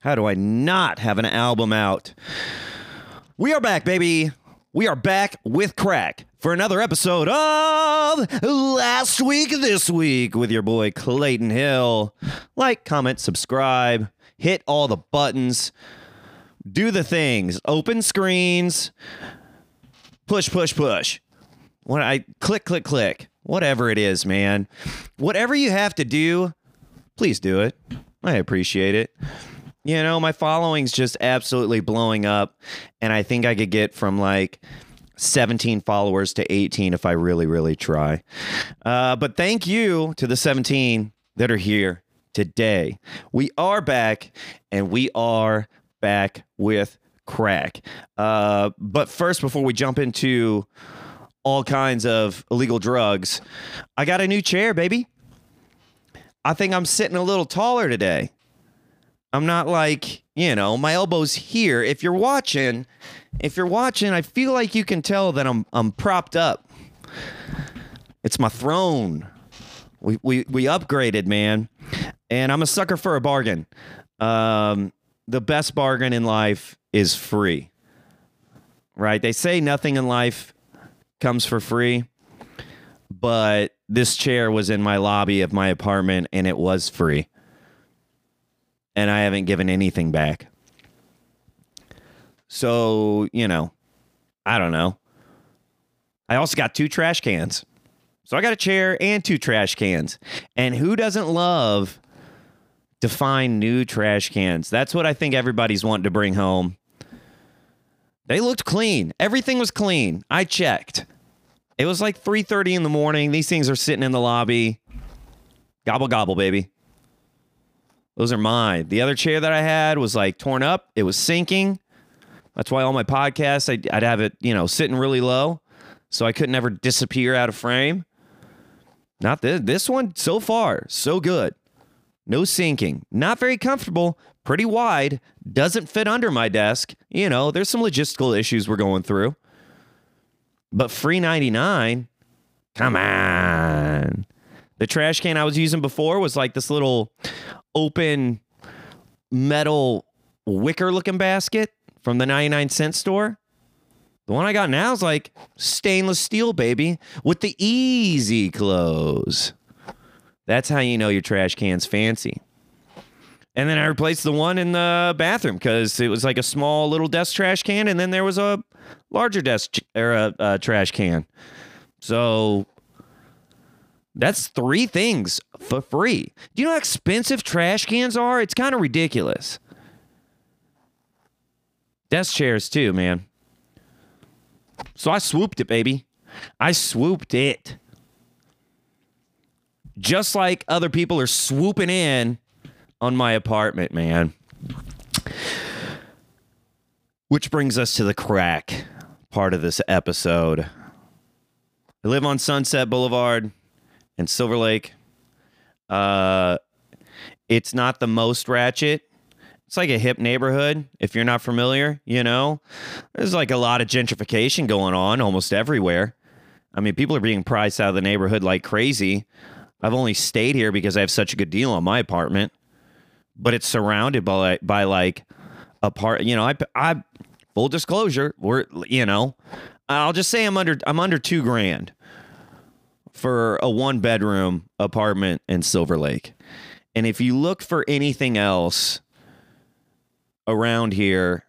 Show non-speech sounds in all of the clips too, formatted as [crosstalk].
How do I not have an album out? We are back, baby. We are back with crack for another episode of Last Week This Week with your boy Clayton Hill. Like, comment, subscribe, hit all the buttons, do the things, open screens, push, push, push. When I click, click, click, whatever it is, man. Whatever you have to do, please do it. I appreciate it. You know, my following's just absolutely blowing up, and I think I could get from like 17 followers to 18 if I really, really try. Uh, but thank you to the 17 that are here today. We are back, and we are back with crack. Uh, but first, before we jump into all kinds of illegal drugs, I got a new chair, baby. I think I'm sitting a little taller today. I'm not like, you know, my elbows here. If you're watching, if you're watching, I feel like you can tell that I'm I'm propped up. It's my throne. We we we upgraded, man. And I'm a sucker for a bargain. Um the best bargain in life is free. Right? They say nothing in life comes for free, but this chair was in my lobby of my apartment and it was free and I haven't given anything back. So, you know, I don't know. I also got two trash cans. So I got a chair and two trash cans. And who doesn't love to find new trash cans? That's what I think everybody's wanting to bring home. They looked clean. Everything was clean. I checked. It was like 3:30 in the morning. These things are sitting in the lobby. Gobble gobble, baby. Those are mine. The other chair that I had was like torn up. It was sinking. That's why all my podcasts, I'd, I'd have it, you know, sitting really low, so I couldn't ever disappear out of frame. Not this. This one so far so good. No sinking. Not very comfortable. Pretty wide. Doesn't fit under my desk. You know, there's some logistical issues we're going through. But free 99. Come on. The trash can I was using before was like this little open metal wicker looking basket from the 99 cent store. The one I got now is like stainless steel, baby, with the easy close. That's how you know your trash can's fancy. And then I replaced the one in the bathroom because it was like a small little desk trash can, and then there was a larger desk or a, a trash can. So that's three things for free. Do you know how expensive trash cans are? It's kind of ridiculous. Desk chairs, too, man. So I swooped it, baby. I swooped it. Just like other people are swooping in on my apartment, man. Which brings us to the crack part of this episode. I live on Sunset Boulevard in Silver Lake. Uh, it's not the most ratchet. It's like a hip neighborhood. If you're not familiar, you know, there's like a lot of gentrification going on almost everywhere. I mean, people are being priced out of the neighborhood like crazy. I've only stayed here because I have such a good deal on my apartment, but it's surrounded by by like a part. You know, I I full disclosure, we're you know, I'll just say I'm under I'm under two grand for a one bedroom apartment in Silver Lake. And if you look for anything else around here,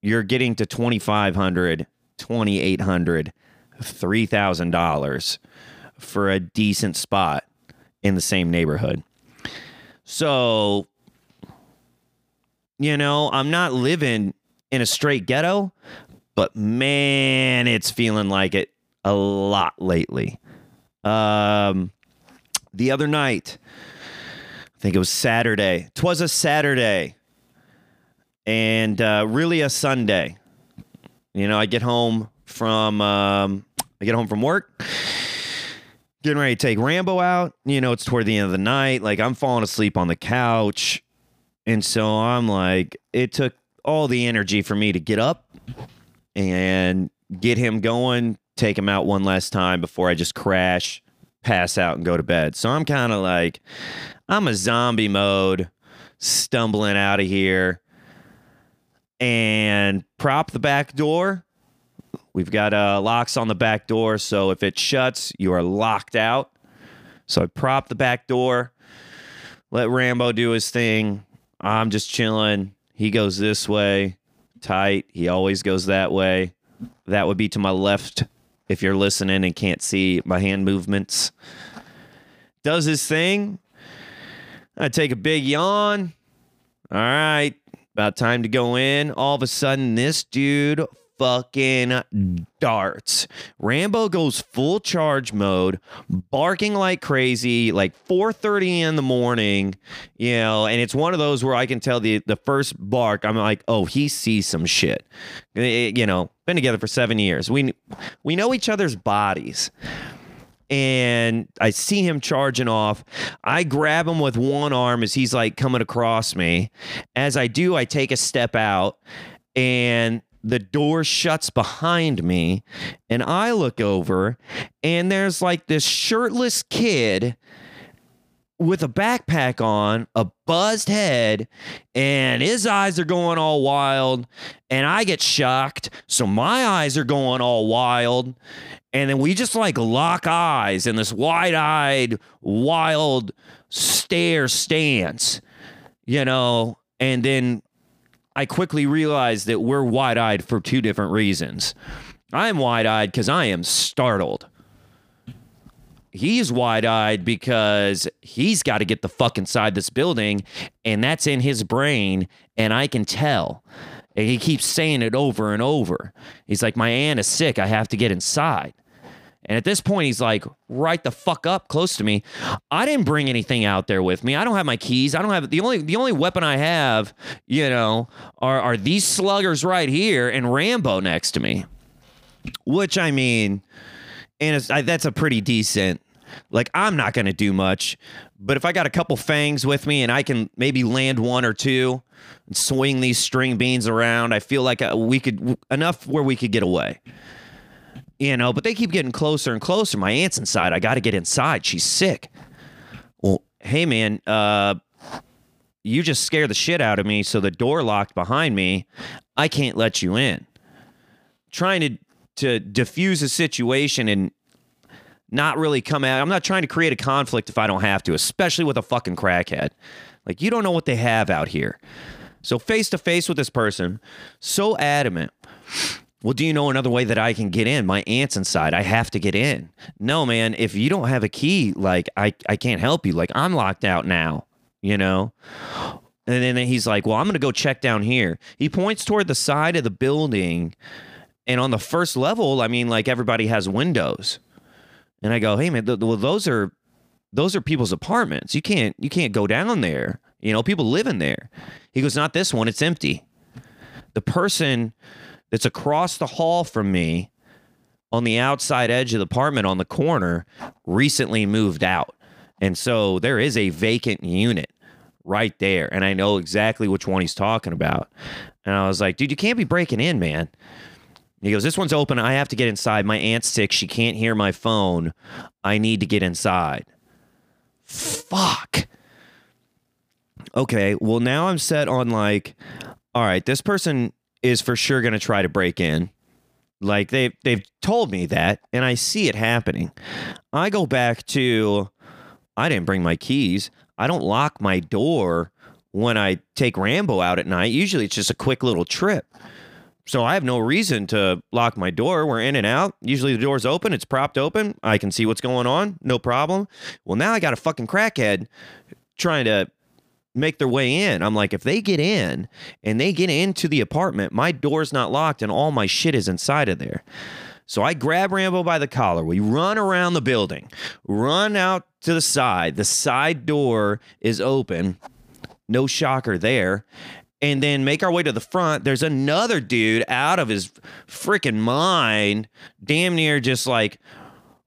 you're getting to 2500 2800 $3,000 for a decent spot in the same neighborhood. So, you know, I'm not living in a straight ghetto, but man, it's feeling like it a lot lately. Um, the other night, I think it was Saturday. Twas a Saturday, and uh, really a Sunday. You know, I get home from um, I get home from work, getting ready to take Rambo out. You know, it's toward the end of the night. Like I'm falling asleep on the couch, and so I'm like, it took all the energy for me to get up and get him going take him out one last time before I just crash, pass out, and go to bed. So I'm kind of like, I'm a zombie mode, stumbling out of here and prop the back door. We've got uh, locks on the back door, so if it shuts, you are locked out. So I prop the back door, let Rambo do his thing. I'm just chilling. He goes this way, tight. He always goes that way. That would be to my left if you're listening and can't see my hand movements. Does his thing. I take a big yawn. All right, about time to go in. All of a sudden, this dude fucking darts. Rambo goes full charge mode, barking like crazy, like 4:30 in the morning, you know, and it's one of those where I can tell the the first bark, I'm like, "Oh, he sees some shit." Eh, you know, been together for 7 years. We we know each other's bodies and I see him charging off. I grab him with one arm as he's like coming across me. As I do, I take a step out and the door shuts behind me and I look over and there's like this shirtless kid with a backpack on, a buzzed head, and his eyes are going all wild. And I get shocked. So my eyes are going all wild. And then we just like lock eyes in this wide eyed, wild stare stance, you know. And then I quickly realize that we're wide eyed for two different reasons. I'm wide eyed because I am startled he's wide eyed because he's got to get the fuck inside this building, and that's in his brain, and I can tell. And he keeps saying it over and over. He's like, My aunt is sick. I have to get inside. And at this point, he's like, right the fuck up close to me. I didn't bring anything out there with me. I don't have my keys. I don't have the only the only weapon I have, you know, are are these sluggers right here and Rambo next to me. Which I mean, and I, that's a pretty decent. Like I'm not going to do much, but if I got a couple fangs with me and I can maybe land one or two and swing these string beans around, I feel like uh, we could enough where we could get away. You know, but they keep getting closer and closer. My aunt's inside. I got to get inside. She's sick. Well, hey man, uh, you just scare the shit out of me. So the door locked behind me. I can't let you in. Trying to to diffuse a situation and not really come out. I'm not trying to create a conflict if I don't have to, especially with a fucking crackhead. Like you don't know what they have out here. So face to face with this person, so adamant. Well, do you know another way that I can get in? My aunt's inside. I have to get in. No, man, if you don't have a key, like I, I can't help you. Like I'm locked out now, you know? And then he's like, Well, I'm gonna go check down here. He points toward the side of the building and on the first level, I mean, like everybody has windows. And I go, hey man, th- well those are those are people's apartments. You can't you can't go down there. You know, people live in there. He goes, not this one. It's empty. The person that's across the hall from me on the outside edge of the apartment on the corner recently moved out. And so there is a vacant unit right there. And I know exactly which one he's talking about. And I was like, dude, you can't be breaking in, man. He goes, This one's open. I have to get inside. My aunt's sick. She can't hear my phone. I need to get inside. Fuck. Okay. Well, now I'm set on like, all right, this person is for sure going to try to break in. Like they they've told me that and I see it happening. I go back to I didn't bring my keys. I don't lock my door when I take Rambo out at night. Usually it's just a quick little trip. So I have no reason to lock my door. We're in and out. Usually the door's open, it's propped open. I can see what's going on, no problem. Well, now I got a fucking crackhead trying to make their way in. I'm like, if they get in and they get into the apartment, my door's not locked and all my shit is inside of there. So I grab Rambo by the collar. We run around the building, run out to the side. The side door is open. No shocker there and then make our way to the front. There's another dude out of his freaking mind, damn near just like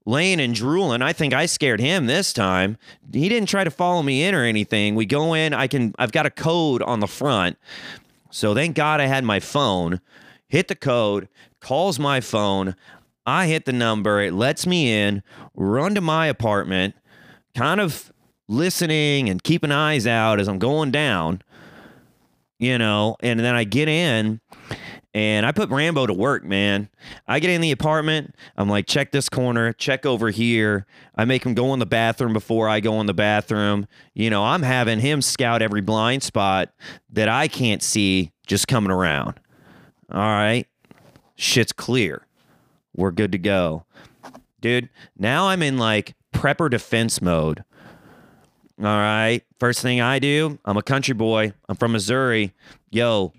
laying and drooling. I think I scared him this time. He didn't try to follow me in or anything. We go in, I can I've got a code on the front. So thank God I had my phone. Hit the code, calls my phone. I hit the number. It lets me in, run to my apartment, kind of listening and keeping eyes out as I'm going down, you know, and then I get in and I put Rambo to work, man. I get in the apartment. I'm like, check this corner, check over here. I make him go in the bathroom before I go in the bathroom. You know, I'm having him scout every blind spot that I can't see just coming around. All right. Shit's clear. We're good to go. Dude, now I'm in like prepper defense mode. All right. First thing I do, I'm a country boy. I'm from Missouri. Yo,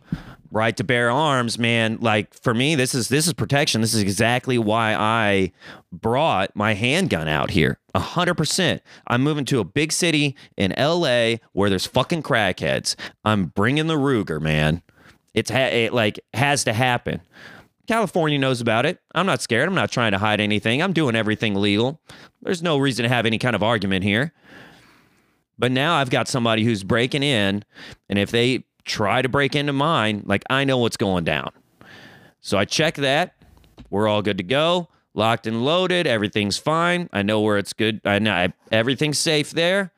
right to bear arms, man. Like for me, this is this is protection. This is exactly why I brought my handgun out here. A hundred percent. I'm moving to a big city in L.A. where there's fucking crackheads. I'm bringing the Ruger, man. It's ha- it like has to happen. California knows about it. I'm not scared. I'm not trying to hide anything. I'm doing everything legal. There's no reason to have any kind of argument here. But now I've got somebody who's breaking in, and if they try to break into mine, like I know what's going down. So I check that. We're all good to go. Locked and loaded. Everything's fine. I know where it's good. I know I, everything's safe there,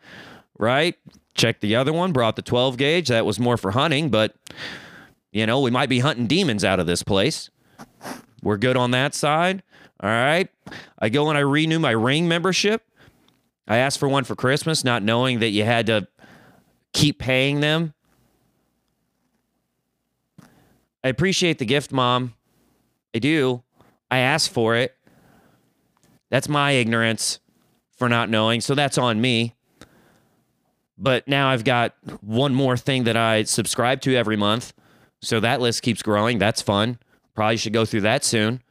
right? Check the other one. Brought the 12 gauge. That was more for hunting, but you know we might be hunting demons out of this place. We're good on that side. All right. I go and I renew my ring membership. I asked for one for Christmas, not knowing that you had to keep paying them. I appreciate the gift, Mom. I do. I asked for it. That's my ignorance for not knowing. So that's on me. But now I've got one more thing that I subscribe to every month. So that list keeps growing. That's fun. Probably should go through that soon.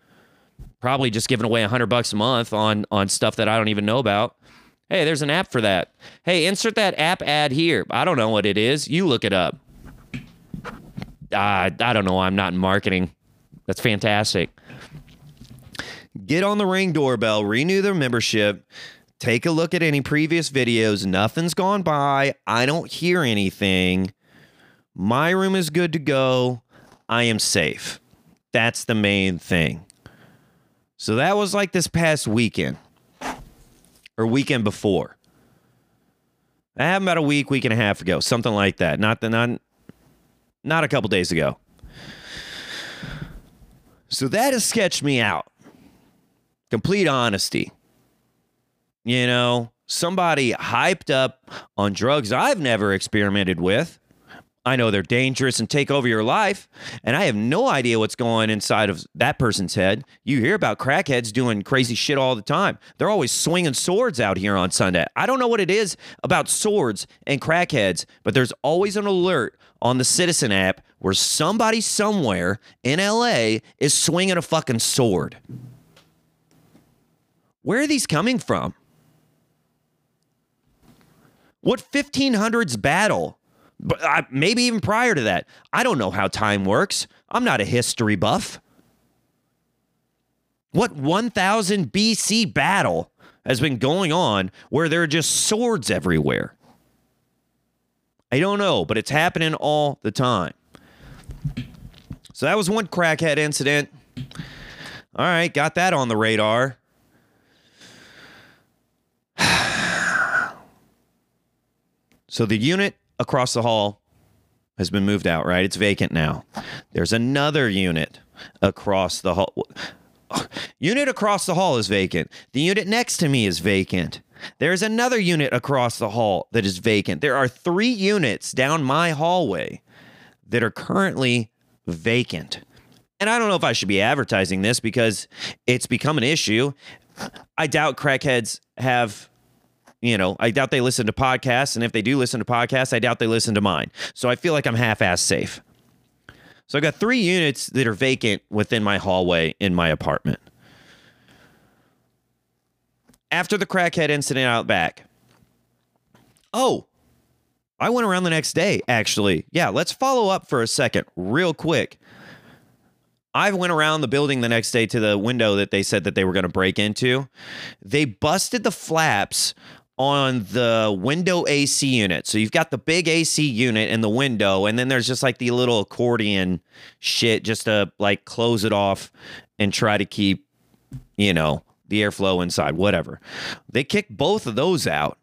Probably just giving away a hundred bucks a month on on stuff that I don't even know about. Hey, there's an app for that. Hey, insert that app ad here. I don't know what it is. You look it up. Uh, I don't know. I'm not in marketing. That's fantastic. Get on the ring doorbell, renew their membership, take a look at any previous videos. Nothing's gone by. I don't hear anything. My room is good to go. I am safe. That's the main thing. So that was like this past weekend or weekend before. I have about a week, week and a half ago, something like that. Not the not not a couple days ago. So that has sketched me out. Complete honesty. You know, somebody hyped up on drugs I've never experimented with. I know they're dangerous and take over your life, and I have no idea what's going inside of that person's head. You hear about crackheads doing crazy shit all the time. They're always swinging swords out here on Sunday. I don't know what it is about swords and crackheads, but there's always an alert on the Citizen app where somebody somewhere in LA is swinging a fucking sword. Where are these coming from? What 1500s battle? But uh, maybe even prior to that. I don't know how time works. I'm not a history buff. What 1000 BC battle has been going on where there are just swords everywhere? I don't know, but it's happening all the time. So that was one crackhead incident. All right, got that on the radar. [sighs] so the unit across the hall has been moved out, right? It's vacant now. There's another unit across the hall. Unit across the hall is vacant. The unit next to me is vacant. There's another unit across the hall that is vacant. There are three units down my hallway that are currently vacant. And I don't know if I should be advertising this because it's become an issue. I doubt crackheads have, you know, I doubt they listen to podcasts. And if they do listen to podcasts, I doubt they listen to mine. So I feel like I'm half ass safe. So I got three units that are vacant within my hallway in my apartment. After the crackhead incident out back, oh, I went around the next day, actually. Yeah, let's follow up for a second, real quick. I went around the building the next day to the window that they said that they were going to break into. They busted the flaps on the window AC unit. So you've got the big AC unit in the window, and then there's just like the little accordion shit just to like close it off and try to keep you know, the airflow inside, whatever. They kicked both of those out.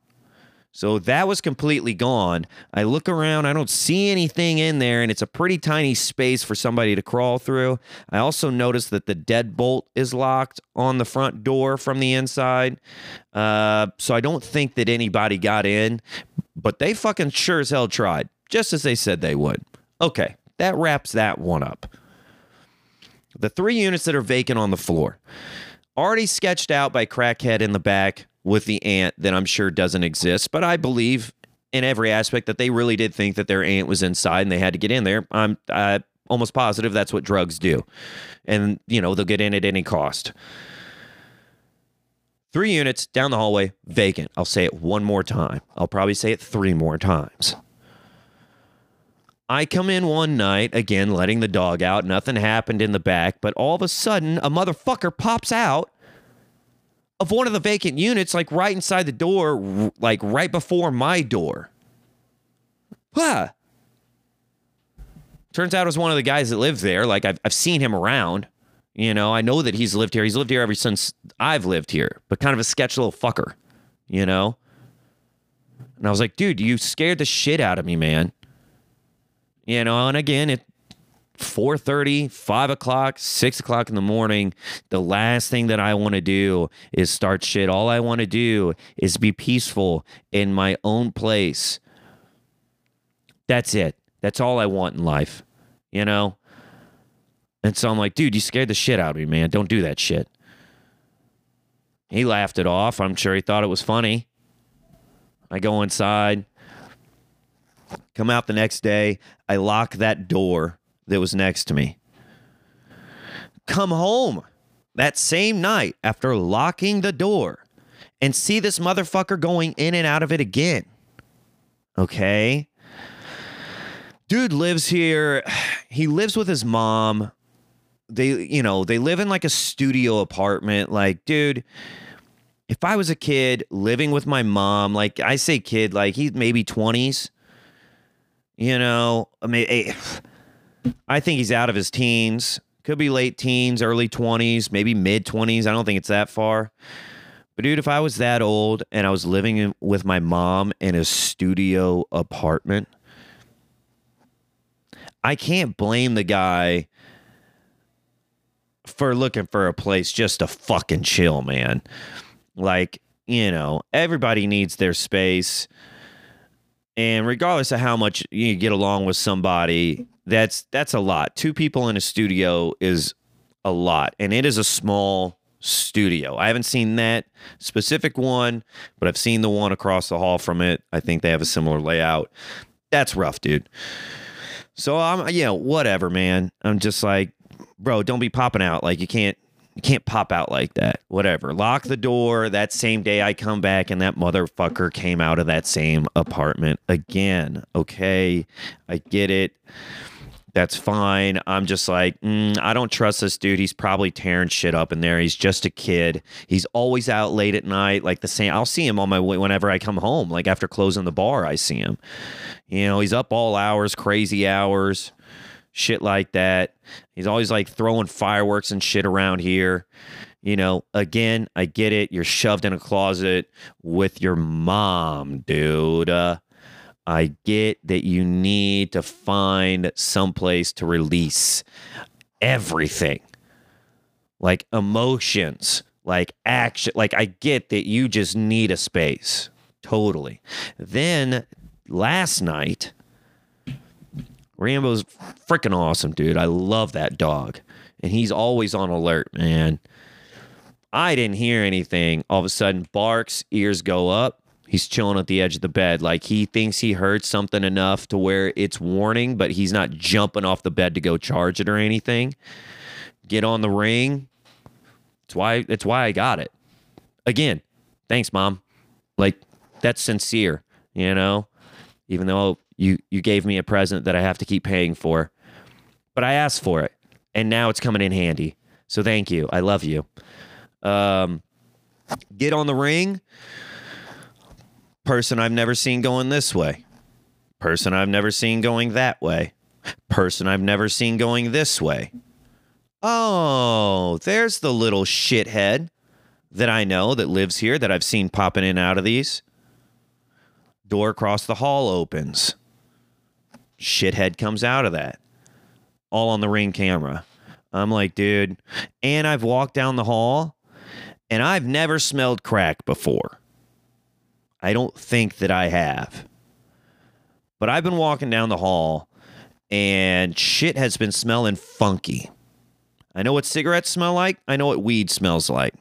So that was completely gone. I look around, I don't see anything in there, and it's a pretty tiny space for somebody to crawl through. I also noticed that the deadbolt is locked on the front door from the inside. Uh, so I don't think that anybody got in, but they fucking sure as hell tried, just as they said they would. Okay, that wraps that one up. The three units that are vacant on the floor, already sketched out by Crackhead in the back with the aunt that I'm sure doesn't exist, but I believe in every aspect that they really did think that their aunt was inside and they had to get in there. I'm uh, almost positive that's what drugs do. And, you know, they'll get in at any cost. Three units down the hallway, vacant. I'll say it one more time. I'll probably say it three more times. I come in one night, again, letting the dog out. Nothing happened in the back, but all of a sudden, a motherfucker pops out of one of the vacant units, like right inside the door, like right before my door. Huh. Turns out it was one of the guys that lived there. Like I've, I've seen him around. You know, I know that he's lived here. He's lived here ever since I've lived here, but kind of a sketch little fucker, you know? And I was like, dude, you scared the shit out of me, man. You know, and again, it 4.30 5 o'clock 6 o'clock in the morning the last thing that i want to do is start shit. All i want to do is be peaceful in my own place. That's it. That's all i want in life you know? And so i'm like dude you scared the shit out of me man. Don't do that shit. He laughed it off. I'm sure he thought it was funny. I go inside come out the next day i lock that door that was next to me. Come home that same night after locking the door and see this motherfucker going in and out of it again. Okay? Dude lives here. He lives with his mom. They, you know, they live in like a studio apartment. Like, dude, if I was a kid living with my mom, like I say kid, like he's maybe 20s, you know, I mean, eh, I think he's out of his teens. Could be late teens, early 20s, maybe mid 20s. I don't think it's that far. But dude, if I was that old and I was living with my mom in a studio apartment, I can't blame the guy for looking for a place just to fucking chill, man. Like, you know, everybody needs their space. And regardless of how much you get along with somebody, that's that's a lot. Two people in a studio is a lot, and it is a small studio. I haven't seen that specific one, but I've seen the one across the hall from it. I think they have a similar layout. That's rough, dude. So I'm, you know, whatever, man. I'm just like, bro, don't be popping out. Like you can't you can't pop out like that. Whatever. Lock the door. That same day I come back and that motherfucker came out of that same apartment again. Okay. I get it. That's fine. I'm just like, mm, I don't trust this dude. He's probably tearing shit up in there. He's just a kid. He's always out late at night. Like the same, I'll see him on my way whenever I come home. Like after closing the bar, I see him. You know, he's up all hours, crazy hours, shit like that. He's always like throwing fireworks and shit around here. You know, again, I get it. You're shoved in a closet with your mom, dude. Uh, I get that you need to find someplace to release everything like emotions, like action. Like, I get that you just need a space. Totally. Then last night, Rambo's freaking awesome, dude. I love that dog. And he's always on alert, man. I didn't hear anything. All of a sudden, barks, ears go up. He's chilling at the edge of the bed. Like he thinks he heard something enough to where it's warning, but he's not jumping off the bed to go charge it or anything. Get on the ring. That's why that's why I got it. Again, thanks, mom. Like that's sincere, you know? Even though you you gave me a present that I have to keep paying for. But I asked for it. And now it's coming in handy. So thank you. I love you. Um get on the ring Person I've never seen going this way. Person I've never seen going that way. Person I've never seen going this way. Oh, there's the little shithead that I know that lives here that I've seen popping in out of these. Door across the hall opens. Shithead comes out of that. All on the ring camera. I'm like, dude. And I've walked down the hall and I've never smelled crack before. I don't think that I have. But I've been walking down the hall and shit has been smelling funky. I know what cigarettes smell like, I know what weed smells like.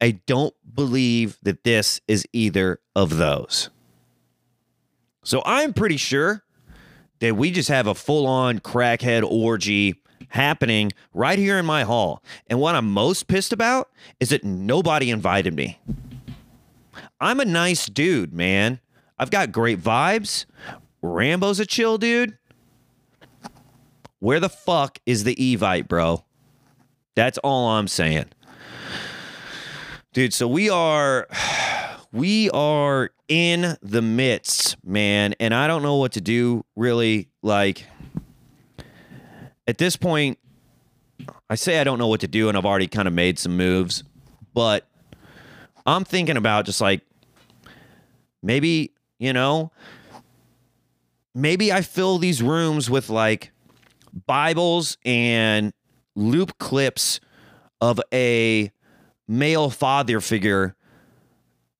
I don't believe that this is either of those. So I'm pretty sure that we just have a full on crackhead orgy happening right here in my hall. And what I'm most pissed about is that nobody invited me. I'm a nice dude, man. I've got great vibes. Rambo's a chill dude. Where the fuck is the Evite, bro? That's all I'm saying. Dude, so we are [sighs] we are in the midst, man, and I don't know what to do really like at this point I say I don't know what to do and I've already kind of made some moves, but I'm thinking about just like maybe, you know, maybe I fill these rooms with like Bibles and loop clips of a male father figure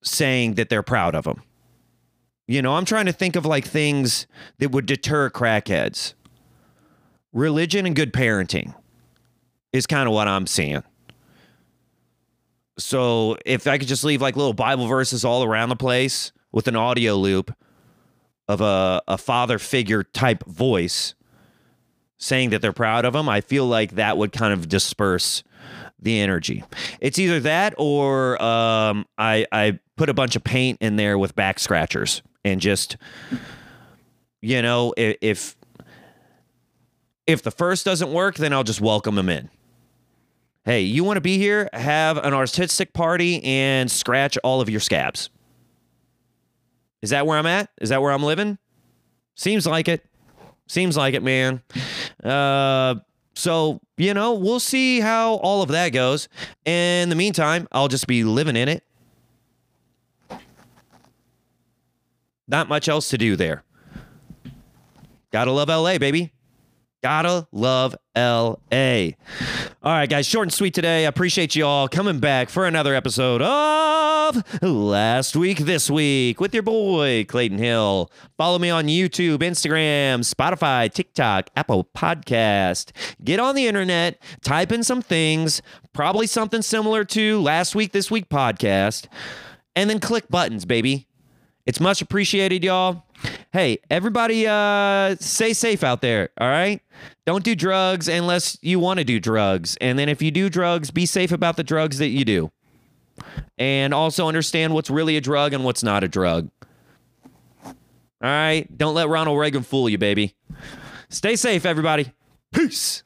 saying that they're proud of them. You know, I'm trying to think of like things that would deter crackheads. Religion and good parenting is kind of what I'm seeing. So if I could just leave like little Bible verses all around the place with an audio loop of a, a father figure type voice saying that they're proud of them, I feel like that would kind of disperse the energy. It's either that or um, I I put a bunch of paint in there with back scratchers and just you know if if, the first doesn't work, then I'll just welcome them in. Hey, you want to be here? Have an artistic party and scratch all of your scabs. Is that where I'm at? Is that where I'm living? Seems like it. Seems like it, man. Uh, so, you know, we'll see how all of that goes. In the meantime, I'll just be living in it. Not much else to do there. Gotta love LA, baby. Gotta love LA. All right, guys, short and sweet today. I appreciate you all coming back for another episode of Last Week This Week with your boy, Clayton Hill. Follow me on YouTube, Instagram, Spotify, TikTok, Apple Podcast. Get on the internet, type in some things, probably something similar to Last Week This Week podcast, and then click buttons, baby. It's much appreciated, y'all. Hey, everybody, uh, stay safe out there. All right. Don't do drugs unless you want to do drugs. And then if you do drugs, be safe about the drugs that you do. And also understand what's really a drug and what's not a drug. All right. Don't let Ronald Reagan fool you, baby. Stay safe, everybody. Peace.